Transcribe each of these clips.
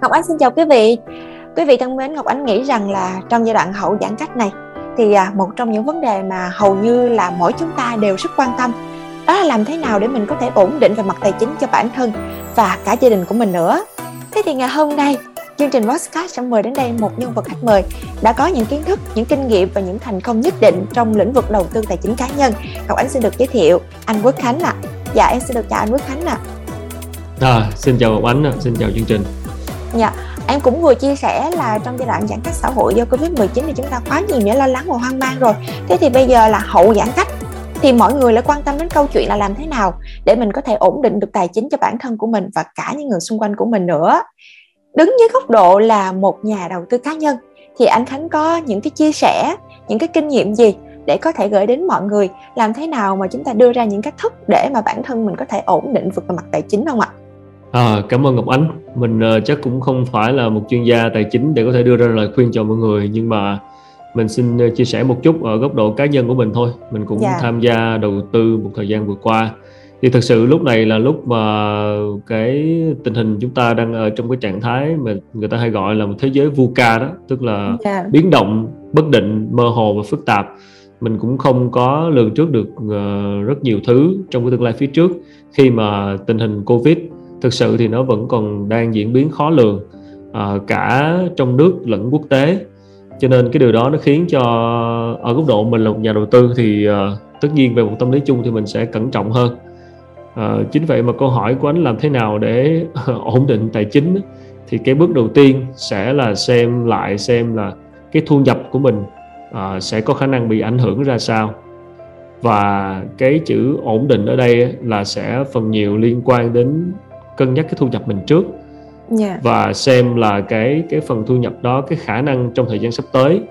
Ngọc Ánh xin chào quý vị. Quý vị thân mến, Ngọc Ánh nghĩ rằng là trong giai đoạn hậu giãn cách này thì à, một trong những vấn đề mà hầu như là mỗi chúng ta đều rất quan tâm đó là làm thế nào để mình có thể ổn định về mặt tài chính cho bản thân và cả gia đình của mình nữa. Thế thì ngày hôm nay chương trình podcast sẽ mời đến đây một nhân vật khách mời đã có những kiến thức, những kinh nghiệm và những thành công nhất định trong lĩnh vực đầu tư tài chính cá nhân. Ngọc Ánh xin được giới thiệu anh Quốc Khánh ạ. À. Dạ em xin được chào anh Quốc Khánh ạ. À. À, xin chào Ngọc Ánh, xin chào chương trình. Dạ, em cũng vừa chia sẻ là trong giai đoạn giãn cách xã hội do Covid-19 thì chúng ta quá nhiều những lo lắng và hoang mang rồi. Thế thì bây giờ là hậu giãn cách thì mọi người lại quan tâm đến câu chuyện là làm thế nào để mình có thể ổn định được tài chính cho bản thân của mình và cả những người xung quanh của mình nữa. Đứng dưới góc độ là một nhà đầu tư cá nhân thì anh Khánh có những cái chia sẻ, những cái kinh nghiệm gì để có thể gửi đến mọi người làm thế nào mà chúng ta đưa ra những cách thức để mà bản thân mình có thể ổn định vượt mặt tài chính không ạ? À, cảm ơn Ngọc Ánh. Mình uh, chắc cũng không phải là một chuyên gia tài chính để có thể đưa ra lời khuyên cho mọi người nhưng mà mình xin ờ, chia sẻ một chút ở góc độ cá nhân của mình thôi. Mình cũng yeah. Dạ. tham gia đầu tư một thời gian vừa qua. Thì thực sự lúc này là lúc mà cái tình hình chúng ta đang ở trong cái trạng thái mà người ta hay gọi là một thế giới VUCA đó, tức là yeah. Dạ. biến động, bất định, mơ hồ và phức tạp. Mình cũng không có lường trước được uh, rất nhiều thứ trong cái tương lai phía trước khi mà tình hình Covid thực sự thì nó vẫn còn đang diễn biến khó lường à, cả trong nước lẫn quốc tế. Cho nên cái điều đó nó khiến cho ở góc độ mình là một nhà đầu tư thì à, tất nhiên về một tâm lý chung thì mình sẽ cẩn trọng hơn. À, chính vậy mà câu hỏi của anh làm thế nào để ổn định tài chính thì cái bước đầu tiên sẽ là xem lại xem là cái thu nhập của mình à, sẽ có khả năng bị ảnh hưởng ra sao. Và cái chữ ổn định ở đây là sẽ phần nhiều liên quan đến cân nhắc cái thu nhập mình trước yeah. Dạ. và xem là cái cái phần thu nhập đó cái khả năng trong thời gian sắp tới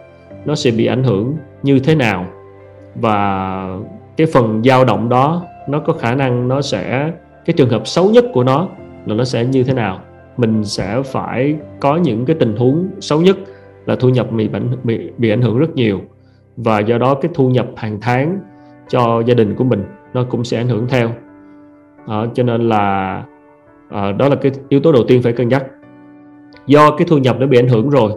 nó sẽ bị ảnh hưởng như thế nào và cái phần dao động đó nó có khả năng nó sẽ cái trường hợp xấu nhất của nó là nó sẽ như thế nào mình sẽ phải có những cái tình huống xấu nhất là thu nhập bị bị bị ảnh hưởng rất nhiều và do đó cái thu nhập hàng tháng cho gia đình của mình nó cũng sẽ ảnh hưởng theo à, cho nên là à, đó là cái yếu tố đầu tiên phải cân nhắc do cái thu nhập đã bị ảnh hưởng rồi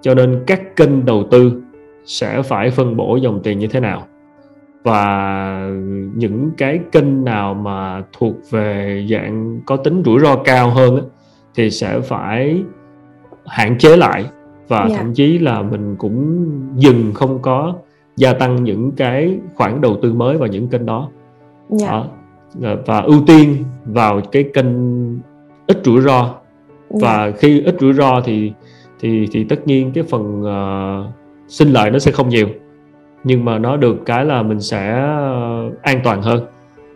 cho nên các kênh đầu tư sẽ phải phân bổ dòng tiền như thế nào và những cái kênh nào mà thuộc về dạng có tính rủi ro cao hơn á, thì sẽ phải hạn chế lại và yeah. Dạ. thậm chí là mình cũng dừng không có gia tăng những cái khoản đầu tư mới vào những kênh đó, yeah. Dạ. đó và ưu tiên vào cái kênh ít rủi ro và dạ. khi ít rủi ro thì thì thì tất nhiên cái phần uh, sinh lợi nó sẽ không nhiều nhưng mà nó được cái là mình sẽ uh, an toàn hơn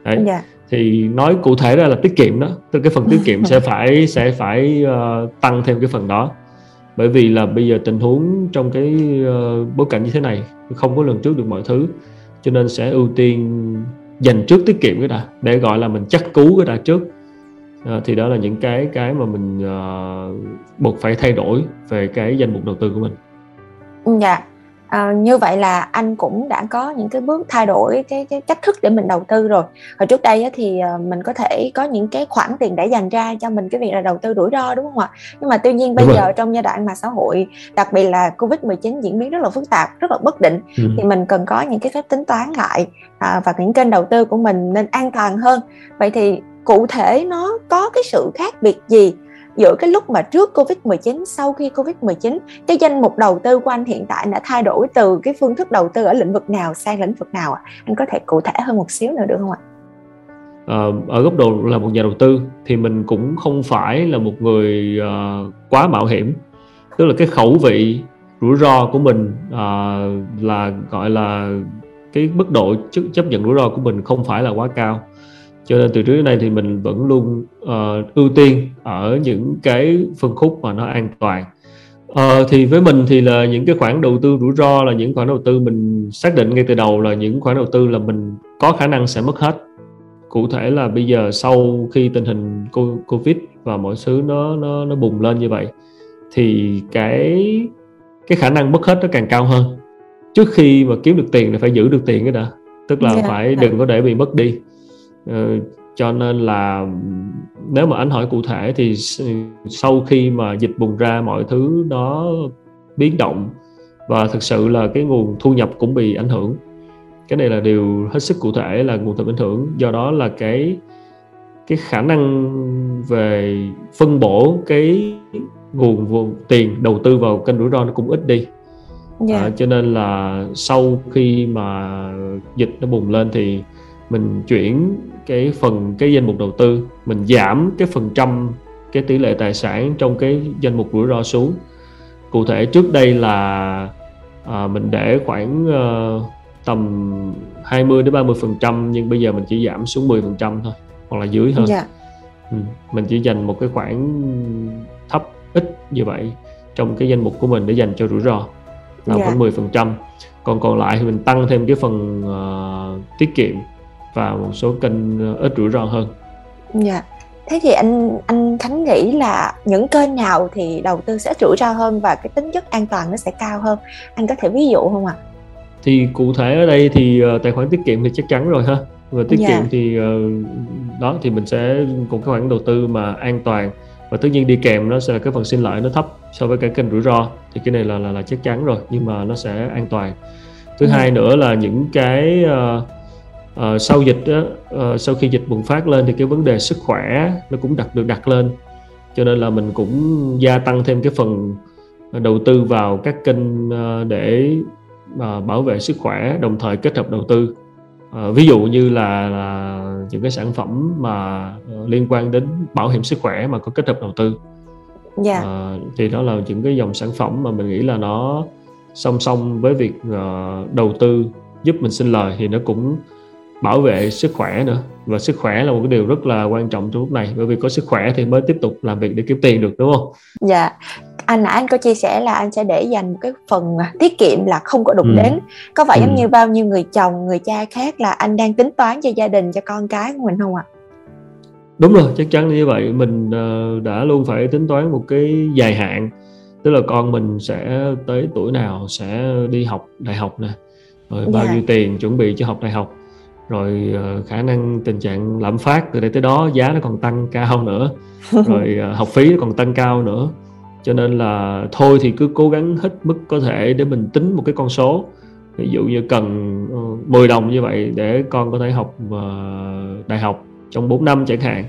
đấy yeah. Dạ. thì nói cụ thể ra là tiết kiệm đó tức cái phần tiết kiệm sẽ phải sẽ phải uh, tăng thêm cái phần đó bởi vì là bây giờ tình huống trong cái uh, bối cảnh như thế này không có lường trước được mọi thứ cho nên sẽ ưu tiên dành trước tiết kiệm cái đã để gọi là mình chắc cú cái đã trước. À, thì đó là những cái cái mà mình uh, buộc phải thay đổi về cái danh mục đầu tư của mình. Dạ. À, như vậy là anh cũng đã có những cái bước thay đổi cái cái cách thức để mình đầu tư rồi. Hồi trước đây á, thì uh, mình có thể có những cái khoản tiền để dành ra cho mình cái việc là đầu tư rủi ro đúng không ạ? Nhưng mà tuy nhiên bây giờ trong giai đoạn mà xã hội đặc biệt là Covid-19 diễn biến rất là phức tạp, rất là bất định ừ. thì mình cần có những cái phép tính toán lại à, và những kênh đầu tư của mình nên an toàn hơn. Vậy thì cụ thể nó có cái sự khác biệt gì giữa cái lúc mà trước Covid-19 sau khi Covid-19 cái danh mục đầu tư của anh hiện tại đã thay đổi từ cái phương thức đầu tư ở lĩnh vực nào sang lĩnh vực nào ạ? Anh có thể cụ thể hơn một xíu nữa được không ạ? À, ở góc độ là một nhà đầu tư thì mình cũng không phải là một người uh, quá mạo hiểm tức là cái khẩu vị rủi ro của mình uh, là gọi là cái mức độ chấp nhận rủi ro của mình không phải là quá cao cho nên từ trước đến nay thì mình vẫn luôn uh, ưu tiên ở những cái phân khúc mà nó an toàn. Uh, thì với mình thì là những cái khoản đầu tư rủi ro là những khoản đầu tư mình xác định ngay từ đầu là những khoản đầu tư là mình có khả năng sẽ mất hết. Cụ thể là bây giờ sau khi tình hình covid và mọi thứ nó nó nó bùng lên như vậy thì cái cái khả năng mất hết nó càng cao hơn. Trước khi mà kiếm được tiền thì phải giữ được tiền cái đã tức là yeah, dạ, phải dạ. đừng có để bị mất đi Ờ, cho nên là nếu mà anh hỏi cụ thể thì sau khi mà dịch bùng ra mọi thứ nó biến động và thực sự là cái nguồn thu nhập cũng bị ảnh hưởng cái này là điều hết sức cụ thể là nguồn thu ảnh hưởng do đó là cái cái khả năng về phân bổ cái nguồn, nguồn tiền đầu tư vào kênh rủi ro nó cũng ít đi yeah. Dạ. à, cho nên là sau khi mà dịch nó bùng lên thì mình chuyển cái phần cái danh mục đầu tư mình giảm cái phần trăm cái tỷ lệ tài sản trong cái danh mục rủi ro xuống cụ thể trước đây là à, mình để khoảng uh, tầm 20 đến 30 phần trăm nhưng bây giờ mình chỉ giảm xuống 10 phần trăm thôi hoặc là dưới hơn. Dạ. ừ. mình chỉ dành một cái khoản thấp ít như vậy trong cái danh mục của mình để dành cho rủi ro là. Dạ. khoảng 10 phần trăm còn còn lại thì mình tăng thêm cái phần uh, tiết kiệm và một số kênh ít rủi ro hơn. Dạ. Yeah. Thế thì anh anh Khánh nghĩ là những kênh nào thì đầu tư sẽ rủi ro hơn và cái tính chất an toàn nó sẽ cao hơn? Anh có thể ví dụ không ạ? À? Thì cụ thể ở đây thì uh, tài khoản tiết kiệm thì chắc chắn rồi ha. Và tiết yeah. Dạ. kiệm thì uh, đó thì mình sẽ cùng cái khoản đầu tư mà an toàn và tất nhiên đi kèm nó sẽ là cái phần sinh lợi nó thấp so với cái kênh rủi ro thì cái này là là, là chắc chắn rồi nhưng mà nó sẽ an toàn thứ yeah. Dạ. hai nữa là những cái uh, uh, sau dịch đó, uh, sau khi dịch bùng phát lên thì cái vấn đề sức khỏe nó cũng đặt được đặt lên cho nên là mình cũng gia tăng thêm cái phần đầu tư vào các kênh để bảo vệ sức khỏe đồng thời kết hợp đầu tư uh, ví dụ như là, là những cái sản phẩm mà liên quan đến bảo hiểm sức khỏe mà có kết hợp đầu tư yeah. Dạ. uh, thì đó là những cái dòng sản phẩm mà mình nghĩ là nó song song với việc uh, đầu tư giúp mình sinh lời thì nó cũng bảo vệ sức khỏe nữa và sức khỏe là một cái điều rất là quan trọng trong lúc này bởi vì có sức khỏe thì mới tiếp tục làm việc để kiếm tiền được đúng không? Dạ anh nãy anh có chia sẻ là anh sẽ để dành một cái phần tiết kiệm là không có đụng ừ. đến có phải ừ. giống như bao nhiêu người chồng người cha khác là anh đang tính toán cho gia đình cho con cái của mình không ạ? Đúng rồi chắc chắn như vậy mình ờ, đã luôn phải tính toán một cái dài hạn tức là con mình sẽ tới tuổi nào sẽ đi học đại học nè rồi bao dạ. nhiêu tiền chuẩn bị cho học đại học rồi uh, khả năng tình trạng lạm phát từ đây tới đó giá nó còn tăng cao nữa. Rồi uh, học phí nó còn tăng cao nữa. Cho nên là thôi thì cứ cố gắng hết mức có thể để mình tính một cái con số. Ví dụ như cần uh, ờ, 10 đồng như vậy để con có thể học đại học trong 4 năm chẳng hạn.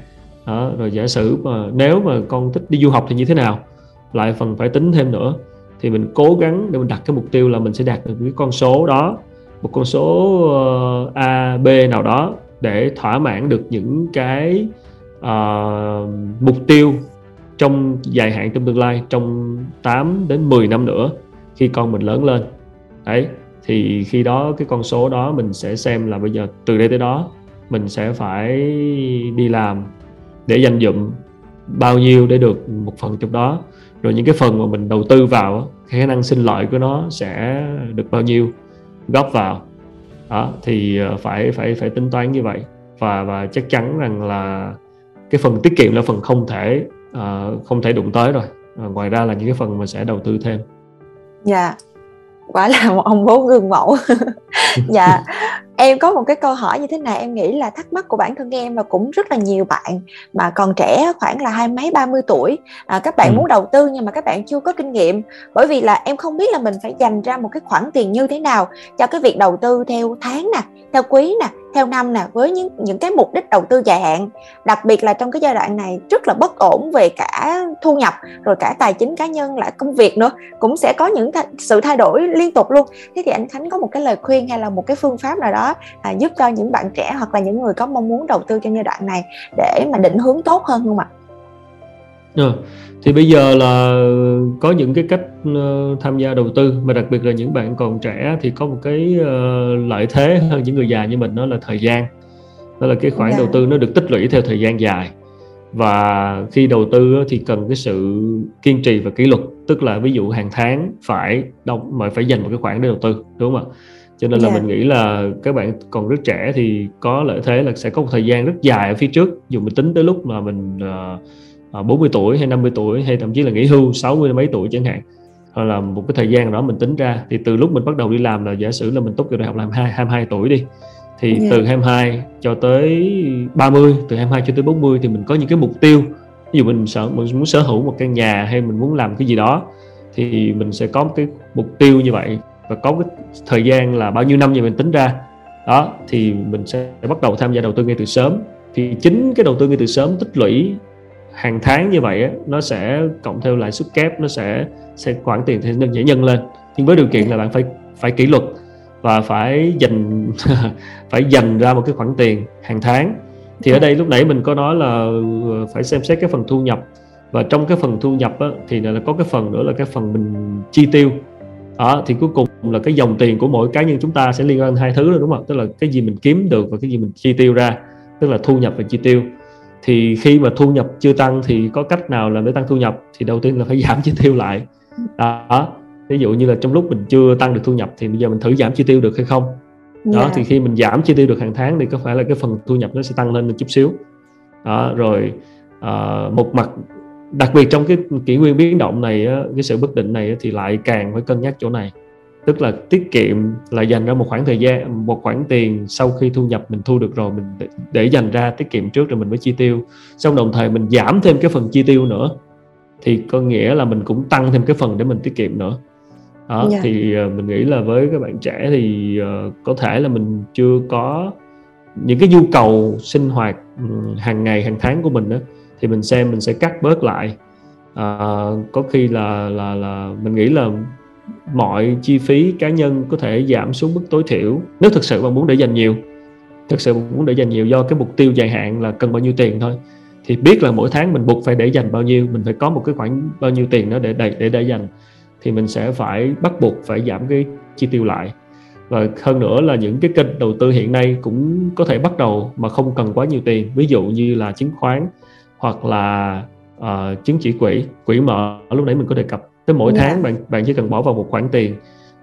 Đó, rồi giả sử mà nếu mà con thích đi du học thì như thế nào? Lại phần phải tính thêm nữa. Thì mình cố gắng để mình đặt cái mục tiêu là mình sẽ đạt được cái con số đó một con số uh, A, B nào đó để thỏa mãn được những cái uh, mục tiêu trong dài hạn trong tương lai trong 8 đến 10 năm nữa khi con mình lớn lên. Đấy thì khi đó cái con số đó mình sẽ xem là bây giờ từ đây tới đó mình sẽ phải đi làm để dành dụm bao nhiêu để được một phần trong đó. Rồi những cái phần mà mình đầu tư vào khả năng sinh lợi của nó sẽ được bao nhiêu góp vào. Đó thì ờ, phải phải phải tính toán như vậy. Và và chắc chắn rằng là cái phần tiết kiệm là phần không thể uh, không thể đụng tới rồi. Uh, ngoài ra là những cái phần mà sẽ đầu tư thêm. Dạ. Yeah. quả là một ông bố gương mẫu. Dạ em có một cái câu hỏi như thế này em nghĩ là thắc mắc của bản thân em và cũng rất là nhiều bạn mà còn trẻ khoảng là hai mấy ba mươi tuổi à, các bạn ừ. muốn đầu tư nhưng mà các bạn chưa có kinh nghiệm bởi vì là em không biết là mình phải dành ra một cái khoản tiền như thế nào cho cái việc đầu tư theo tháng nè theo quý nè theo năm nè với những những cái mục đích đầu tư dài hạn đặc biệt là trong cái giai đoạn này rất là bất ổn về cả thu nhập rồi cả tài chính cá nhân lại công việc nữa cũng sẽ có những th- sự thay đổi liên tục luôn thế thì anh Khánh có một cái lời khuyên hay là một cái phương pháp nào đó à, giúp cho những bạn trẻ hoặc là những người có mong muốn đầu tư trong giai đoạn này để mà định hướng tốt hơn không ạ? À, thì bây giờ là có những cái cách uh, tham gia đầu tư mà đặc biệt là những bạn còn trẻ thì có một cái uh, lợi thế hơn những người già như mình đó là thời gian đó là cái khoản yeah. Dạ. đầu tư nó được tích lũy theo thời gian dài và khi đầu tư thì cần cái sự kiên trì và kỷ luật tức là ví dụ hàng tháng phải đóng mà phải dành một cái khoản để đầu tư đúng không ạ cho nên là yeah. Dạ. mình nghĩ là các bạn còn rất trẻ thì có lợi thế là sẽ có một thời gian rất dài ở phía trước dù mình tính tới lúc mà mình uh, 40 tuổi hay 50 tuổi hay thậm chí là nghỉ hưu 60 mấy tuổi chẳng hạn hoặc là một cái thời gian đó mình tính ra thì từ lúc mình bắt đầu đi làm là giả sử là mình tốt nghiệp đại học làm 2, 22 tuổi đi thì yeah. Dạ. từ 22 cho tới 30 từ 22 cho tới 40 thì mình có những cái mục tiêu ví dụ mình sợ mình muốn sở hữu một căn nhà hay mình muốn làm cái gì đó thì mình sẽ có một cái mục tiêu như vậy và có cái thời gian là bao nhiêu năm thì mình tính ra đó thì mình sẽ bắt đầu tham gia đầu tư ngay từ sớm thì chính cái đầu tư ngay từ sớm tích lũy hàng tháng như vậy á, nó sẽ cộng theo lãi suất kép nó sẽ sẽ khoản tiền thì nhân dễ nhân lên. Nhưng với điều kiện là bạn phải phải kỷ luật và phải dành phải dành ra một cái khoản tiền hàng tháng. Thì ở đây lúc nãy mình có nói là ờ, phải xem xét cái phần thu nhập. Và trong cái phần thu nhập á, thì là có cái phần nữa là cái phần mình chi tiêu. Đó thì cuối cùng là cái dòng tiền của mỗi cá nhân chúng ta sẽ liên quan hai thứ rồi đúng không tức là cái gì mình kiếm được và cái gì mình chi tiêu ra tức là thu nhập và chi tiêu thì khi mà thu nhập chưa tăng thì có cách nào làm để tăng thu nhập? Thì đầu tiên là phải giảm chi tiêu lại. Đó. Ví dụ như là trong lúc mình chưa tăng được thu nhập thì bây giờ mình thử giảm chi tiêu được hay không? Đó yeah. Dạ. thì khi mình giảm chi tiêu được hàng tháng thì có phải là cái phần thu nhập nó sẽ tăng lên một chút xíu. Đó rồi uh, một mặt đặc biệt trong cái kỷ nguyên biến động này cái sự bất định này thì lại càng phải cân nhắc chỗ này tức là tiết kiệm là dành ra một khoảng thời gian một khoản tiền sau khi thu nhập mình thu được rồi mình để, để dành ra tiết kiệm trước rồi mình mới chi tiêu xong đồng thời mình giảm thêm cái phần chi tiêu nữa thì có nghĩa là mình cũng tăng thêm cái phần để mình tiết kiệm nữa đó yeah. Dạ. thì uh, mình nghĩ là với các bạn trẻ thì uh, có thể là mình chưa có những cái nhu cầu sinh hoạt hàng ngày hàng tháng của mình đó thì mình xem mình sẽ cắt bớt lại uh, có khi là là là mình nghĩ là mọi chi phí cá nhân có thể giảm xuống mức tối thiểu nếu thực sự bạn muốn để dành nhiều. Thực sự muốn để dành nhiều do cái mục tiêu dài hạn là cần bao nhiêu tiền thôi. Thì biết là mỗi tháng mình buộc phải để dành bao nhiêu mình phải có một cái khoản bao nhiêu tiền đó để để để để dành thì mình sẽ phải bắt buộc phải giảm cái chi tiêu lại. Và hơn nữa là những cái kênh đầu tư hiện nay cũng có thể bắt đầu mà không cần quá nhiều tiền. Ví dụ như là chứng khoán hoặc là uh, chứng chỉ quỹ quỹ mở lúc nãy mình có đề cập tới mỗi yeah. Dạ. tháng bạn bạn chỉ cần bỏ vào một khoản tiền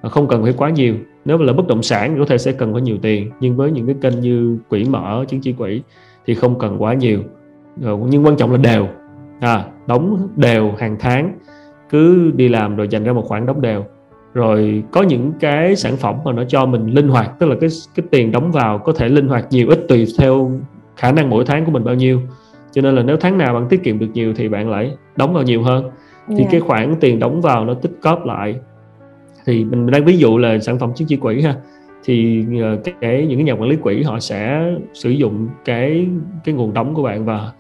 không cần phải quá nhiều. Nếu là bất động sản có thể sẽ cần có nhiều tiền nhưng với những cái kênh như quỹ mở chứng chỉ quỹ thì không cần quá nhiều. Rồi, nhưng quan trọng là đều. À, đóng đều hàng tháng cứ đi làm rồi dành ra một khoản đóng đều. Rồi có những cái sản phẩm mà nó cho mình linh hoạt tức là cái cái tiền đóng vào có thể linh hoạt nhiều ít tùy theo khả năng mỗi tháng của mình bao nhiêu. Cho nên là nếu tháng nào bạn tiết kiệm được nhiều thì bạn lại đóng vào nhiều hơn thì yeah. Dạ. cái khoản tiền đóng vào nó tích cóp lại thì mình đang ví dụ là sản phẩm chứng chỉ quỹ ha thì ờ, cái, cái những cái nhà quản lý quỹ họ sẽ sử dụng cái cái nguồn đóng của bạn và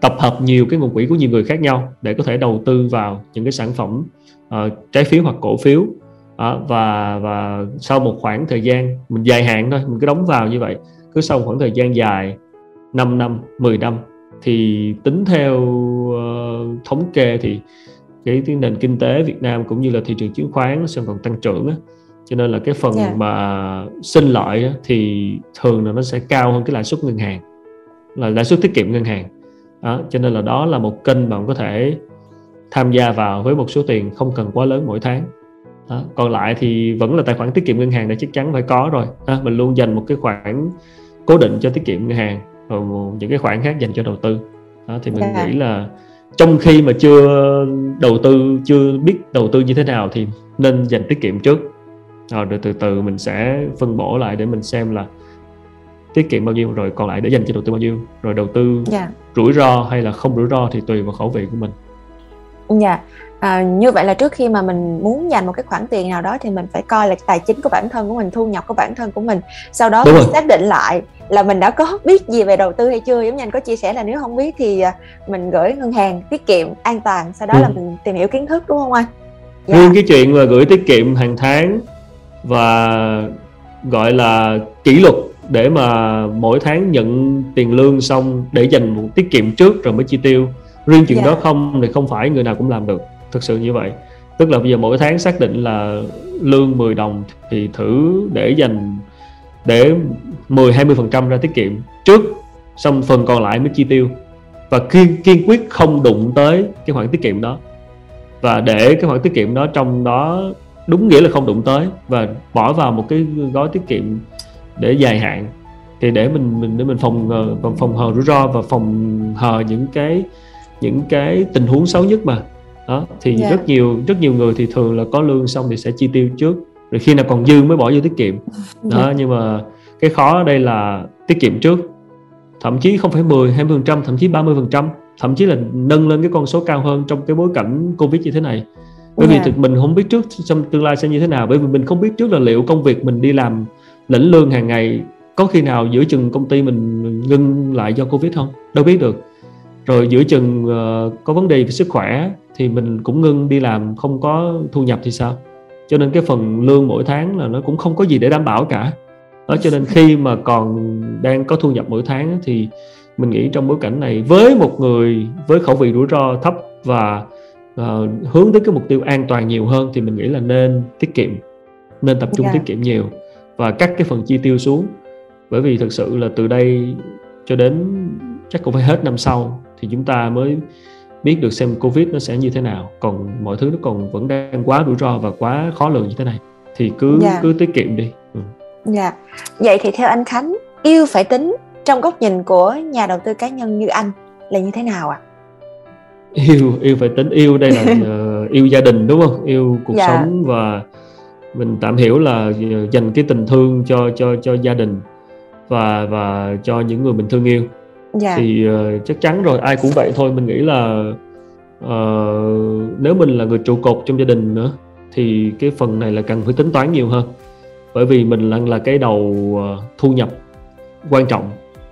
tập hợp nhiều cái nguồn quỹ của nhiều người khác nhau để có thể đầu tư vào những cái sản phẩm uh, trái phiếu hoặc cổ phiếu uh, và và sau một khoảng thời gian mình dài hạn thôi mình cứ đóng vào như vậy cứ sau một khoảng thời gian dài 5 năm 10 năm thì tính theo uh, thống kê thì cái, cái nền kinh tế Việt Nam cũng như là thị trường chứng khoán nó sẽ còn tăng trưởng á cho nên là cái phần yeah. Dạ. mà sinh lợi thì thường là nó sẽ cao hơn cái lãi suất ngân hàng là lãi suất tiết kiệm ngân hàng đó, cho nên là đó là một kênh bạn có thể tham gia vào với một số tiền không cần quá lớn mỗi tháng đó. còn lại thì vẫn là tài khoản tiết kiệm ngân hàng để chắc chắn phải có rồi đó. mình luôn dành một cái khoản cố định cho tiết kiệm ngân hàng rồi những cái khoản khác dành cho đầu tư đó, thì mình yeah. Dạ. nghĩ là trong khi mà chưa đầu tư chưa biết đầu tư như thế nào thì nên dành tiết kiệm trước rồi từ từ mình sẽ phân bổ lại để mình xem là tiết kiệm bao nhiêu rồi còn lại để dành cho đầu tư bao nhiêu rồi đầu tư yeah. Dạ. rủi ro hay là không rủi ro thì tùy vào khẩu vị của mình dạ yeah. à, như vậy là trước khi mà mình muốn dành một cái khoản tiền nào đó thì mình phải coi là tài chính của bản thân của mình thu nhập của bản thân của mình sau đó mình xác định lại là mình đã có biết gì về đầu tư hay chưa giống như anh có chia sẻ là nếu không biết thì à, mình gửi ngân hàng tiết kiệm an toàn sau đó ừ. là mình tìm hiểu kiến thức đúng không anh dạ. riêng cái chuyện mà gửi tiết kiệm hàng tháng và gọi là kỷ luật để mà mỗi tháng nhận tiền lương xong để dành một tiết kiệm trước rồi mới chi tiêu riêng chuyện yeah. Dạ. đó không thì không phải người nào cũng làm được thực sự như vậy tức là bây giờ mỗi tháng xác định là lương 10 đồng thì thử để dành để 10 20 phần trăm ra tiết kiệm trước xong phần còn lại mới chi tiêu và kiên kiên quyết không đụng tới cái khoản tiết kiệm đó và để cái khoản tiết kiệm đó trong đó đúng nghĩa là không đụng tới và bỏ vào một cái gói tiết kiệm để dài hạn thì để mình mình để mình phòng phòng, phòng hờ rủi ro và phòng hờ những cái những cái tình huống xấu nhất mà đó thì yeah. Dạ. rất nhiều rất nhiều người thì thường là có lương xong thì sẽ chi tiêu trước rồi khi nào còn dư mới bỏ vô tiết kiệm đó yeah. nhưng mà cái khó ở đây là tiết kiệm trước thậm chí không phải 10 20 trăm thậm chí 30 phần trăm thậm chí là nâng lên cái con số cao hơn trong cái bối cảnh covid như thế này bởi yeah. vì thực mình không biết trước trong tương lai sẽ như thế nào bởi vì mình không biết trước là liệu công việc mình đi làm lĩnh lương hàng ngày có khi nào giữa chừng công ty mình ngưng lại do covid không đâu biết được rồi giữa chừng uh, có vấn đề về sức khỏe thì mình cũng ngưng đi làm không có thu nhập thì sao cho nên cái phần lương mỗi tháng là nó cũng không có gì để đảm bảo cả đó cho nên khi mà còn đang có thu nhập mỗi tháng thì mình nghĩ trong bối cảnh này với một người với khẩu vị rủi ro thấp và uh, hướng tới cái mục tiêu an toàn nhiều hơn thì mình nghĩ là nên tiết kiệm nên tập trung yeah. Dạ. tiết kiệm nhiều và cắt cái phần chi tiêu xuống bởi vì thực sự là từ đây cho đến chắc cũng phải hết năm sau thì chúng ta mới biết được xem covid nó sẽ như thế nào còn mọi thứ nó còn vẫn đang quá rủi ro và quá khó lường như thế này thì cứ. Dạ. cứ tiết kiệm đi ừ. dạ vậy thì theo anh Khánh yêu phải tính trong góc nhìn của nhà đầu tư cá nhân như anh là như thế nào ạ à? yêu yêu phải tính yêu đây là uh, yêu gia đình đúng không yêu cuộc dạ. sống và mình tạm hiểu là ờ, dành cái tình thương cho cho cho gia đình và và cho những người mình thương yêu dạ. thì uh, chắc chắn rồi ai cũng vậy thôi mình nghĩ là uh, nếu mình là người trụ cột trong gia đình nữa thì cái phần này là cần phải tính toán nhiều hơn. Bởi vì mình là là cái đầu uh, thu nhập quan trọng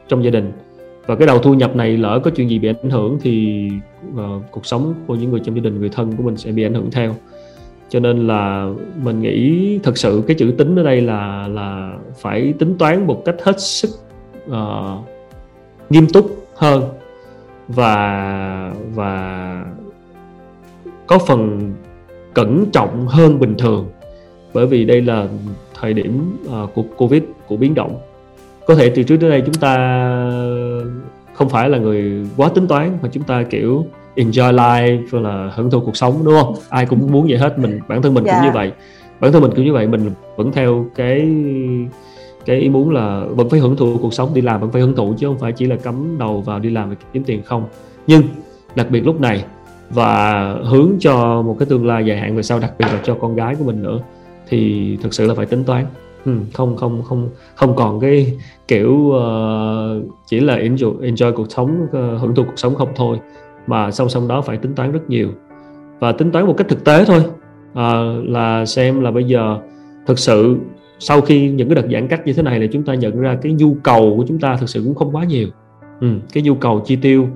trong gia đình. Và cái đầu thu nhập này lỡ có chuyện gì bị ảnh hưởng thì uh, cuộc sống của những người trong gia đình người thân của mình sẽ bị ảnh hưởng theo. Cho nên là mình nghĩ thật sự cái chữ tính ở đây là là phải tính toán một cách hết sức uh, nghiêm túc hơn và và có phần cẩn trọng hơn bình thường bởi vì đây là thời điểm uh, của covid của biến động có thể từ trước đến nay chúng ta không phải là người quá tính toán mà chúng ta kiểu enjoy life hoặc là hưởng thụ cuộc sống đúng không ai cũng muốn vậy hết mình bản thân mình yeah. cũng như dạ. vậy bản thân mình cũng như vậy mình vẫn theo cái cái ý muốn là vẫn phải hưởng thụ cuộc sống đi làm vẫn phải hưởng thụ chứ không phải chỉ là cắm đầu vào đi làm để kiếm tiền không. Nhưng đặc biệt lúc này và hướng cho một cái tương lai dài hạn về sau đặc biệt là cho con gái của mình nữa thì thực sự là phải tính toán. Không không không không còn cái kiểu uh, chỉ là enjoy, enjoy cuộc sống uh, hưởng thụ cuộc sống không thôi mà song song đó phải tính toán rất nhiều. Và tính toán một cách thực tế thôi. Ờ, là xem là bây giờ thực sự sau khi những cái đợt giãn cách như thế này là chúng ta nhận ra cái nhu cầu của chúng ta thực sự cũng không quá nhiều ừ, cái nhu cầu chi tiêu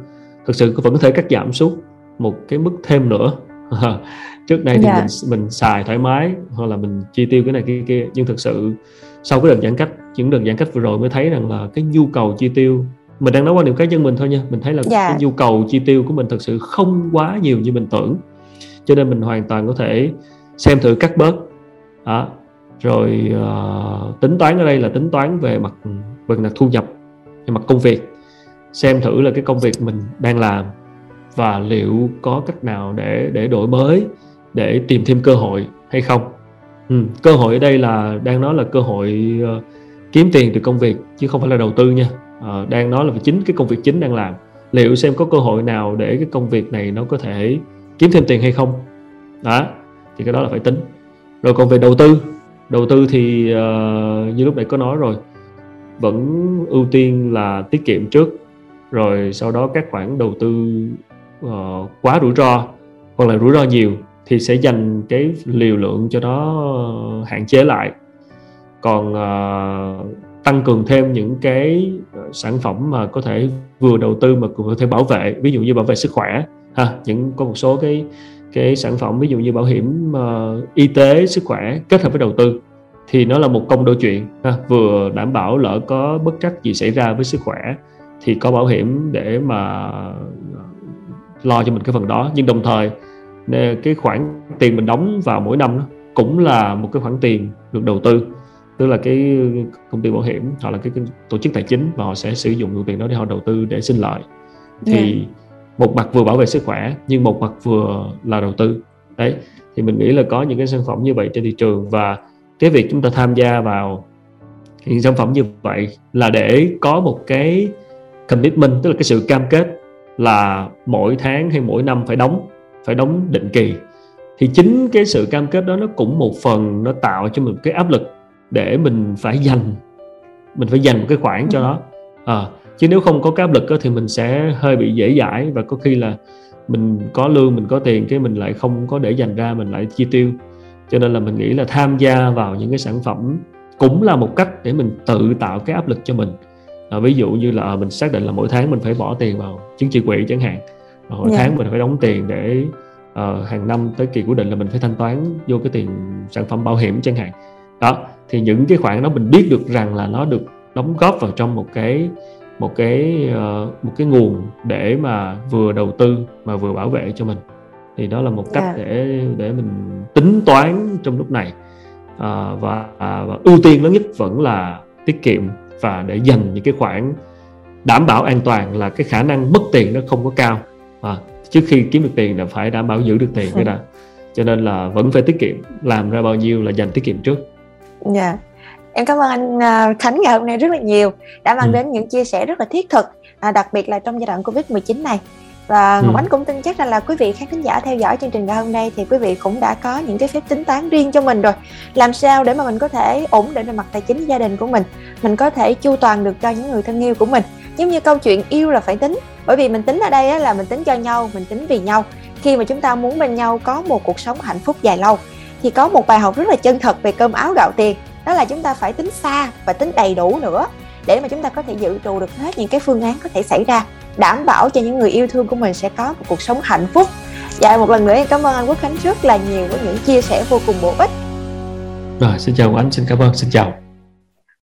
thực sự vẫn có thể cắt giảm xuống một cái mức thêm nữa trước đây thì yeah. Dạ. mình mình xài thoải mái hoặc là mình chi tiêu cái này cái kia nhưng thực sự sau cái đợt giãn cách những đợt giãn cách vừa rồi mới thấy rằng là cái nhu cầu chi tiêu mình đang nói quan điểm cá nhân mình thôi nha mình thấy là yeah. Dạ. cái nhu cầu chi tiêu của mình thực sự không quá nhiều như mình tưởng cho nên mình hoàn toàn có thể xem thử cắt bớt đó rồi uh, tính toán ở đây là tính toán về mặt về mặt thu nhập về mặt công việc. Xem thử là cái công việc mình đang làm và liệu có cách nào để để đổi mới để tìm thêm cơ hội hay không. Ừ, cơ hội ở đây là đang nói là cơ hội uh, kiếm tiền từ công việc chứ không phải là đầu tư nha. Uh, đang nói là chính cái công việc chính đang làm. Liệu xem có cơ hội nào để cái công việc này nó có thể kiếm thêm tiền hay không? Đó thì cái đó là phải tính. Rồi còn về đầu tư đầu tư thì uh, như lúc nãy có nói rồi vẫn ưu tiên là tiết kiệm trước rồi sau đó các khoản đầu tư uh, quá rủi ro hoặc là rủi ro nhiều thì sẽ dành cái liều lượng cho nó ờ, hạn chế lại. Còn uh, tăng cường thêm những cái sản phẩm mà có thể vừa đầu tư mà cũng có thể bảo vệ ví dụ như bảo vệ sức khỏe ha những có một số cái cái sản phẩm ví dụ như bảo hiểm uh, y tế sức khỏe kết hợp với đầu tư thì nó là một công đôi chuyện ha. vừa đảm bảo lỡ có bất trắc gì xảy ra với sức khỏe thì có bảo hiểm để mà ờ, lo cho mình cái phần đó nhưng đồng thời cái khoản tiền mình đóng vào mỗi năm đó, cũng là một cái khoản tiền được đầu tư tức là cái công ty bảo hiểm hoặc là cái, cái tổ chức tài chính và họ sẽ sử dụng nguồn tiền đó để họ đầu tư để sinh lợi thì yeah. Một mặt vừa bảo vệ sức khỏe nhưng một mặt vừa là đầu tư. Đấy thì mình nghĩ là có những cái sản phẩm như vậy trên thị trường và cái việc chúng ta tham gia vào những sản phẩm như vậy là để có một cái commitment tức là cái sự cam kết là mỗi tháng hay mỗi năm phải đóng phải đóng định kỳ. Thì chính cái sự cam kết đó nó cũng một phần nó tạo cho mình cái áp lực để mình phải dành mình phải dành một cái khoản cho nó. À, chứ nếu không có cái áp lực đó, thì mình sẽ hơi bị dễ dãi và có khi là mình có lương mình có tiền cái mình lại không có để dành ra mình lại chi tiêu cho nên là mình nghĩ là tham gia vào những cái sản phẩm cũng là một cách để mình tự tạo cái áp lực cho mình à, ví dụ như là à, mình xác định là mỗi tháng mình phải bỏ tiền vào chứng chỉ quỹ chẳng hạn mỗi yeah. Dạ. tháng mình phải đóng tiền để uh, hàng năm tới kỳ quyết định là mình phải thanh toán vô cái tiền sản phẩm bảo hiểm chẳng hạn đó thì những cái khoản đó mình biết được rằng là nó được đóng góp vào trong một cái một cái uh, một cái nguồn để mà vừa đầu tư mà vừa bảo vệ cho mình thì đó là một cách yeah. Dạ. để để mình tính toán trong lúc này uh, và, uh, và ưu tiên lớn nhất vẫn là tiết kiệm và để dành những cái khoản đảm bảo an toàn là cái khả năng mất tiền nó không có cao à, trước khi kiếm được tiền là phải đảm bảo giữ được tiền cái đã cho nên là vẫn phải tiết kiệm làm ra bao nhiêu là dành tiết kiệm trước dạ yeah. Em cảm ơn anh à, Khánh ngày hôm nay rất là nhiều đã mang ừ. đến những chia sẻ rất là thiết thực à, đặc biệt là trong giai đoạn Covid 19 này. Và Ngọc ừ. Ánh cũng tin chắc rằng là quý vị khán thính giả theo dõi chương trình ngày hôm nay thì quý vị cũng đã có những cái phép tính toán riêng cho mình rồi. Làm sao để mà mình có thể ổn định về mặt tài chính gia đình của mình? Mình có thể chu toàn được cho những người thân yêu của mình. Giống như câu chuyện yêu là phải tính bởi vì mình tính ở đây là mình tính cho nhau mình tính vì nhau. Khi mà chúng ta muốn bên nhau có một cuộc sống hạnh phúc dài lâu thì có một bài học rất là chân thật về cơm áo gạo tiền đó là chúng ta phải tính xa và tính đầy đủ nữa để mà chúng ta có thể dự trù được hết những cái phương án có thể xảy ra, đảm bảo cho những người yêu thương của mình sẽ có một cuộc sống hạnh phúc. Dạ một lần nữa em cảm ơn anh Quốc Khánh rất là nhiều với những chia sẻ vô cùng bổ ích. Rồi, xin chào anh xin cảm ơn, xin chào.